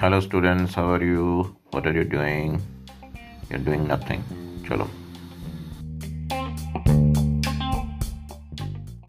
hello students. How are you? What are you doing? You're doing nothing. Chalo.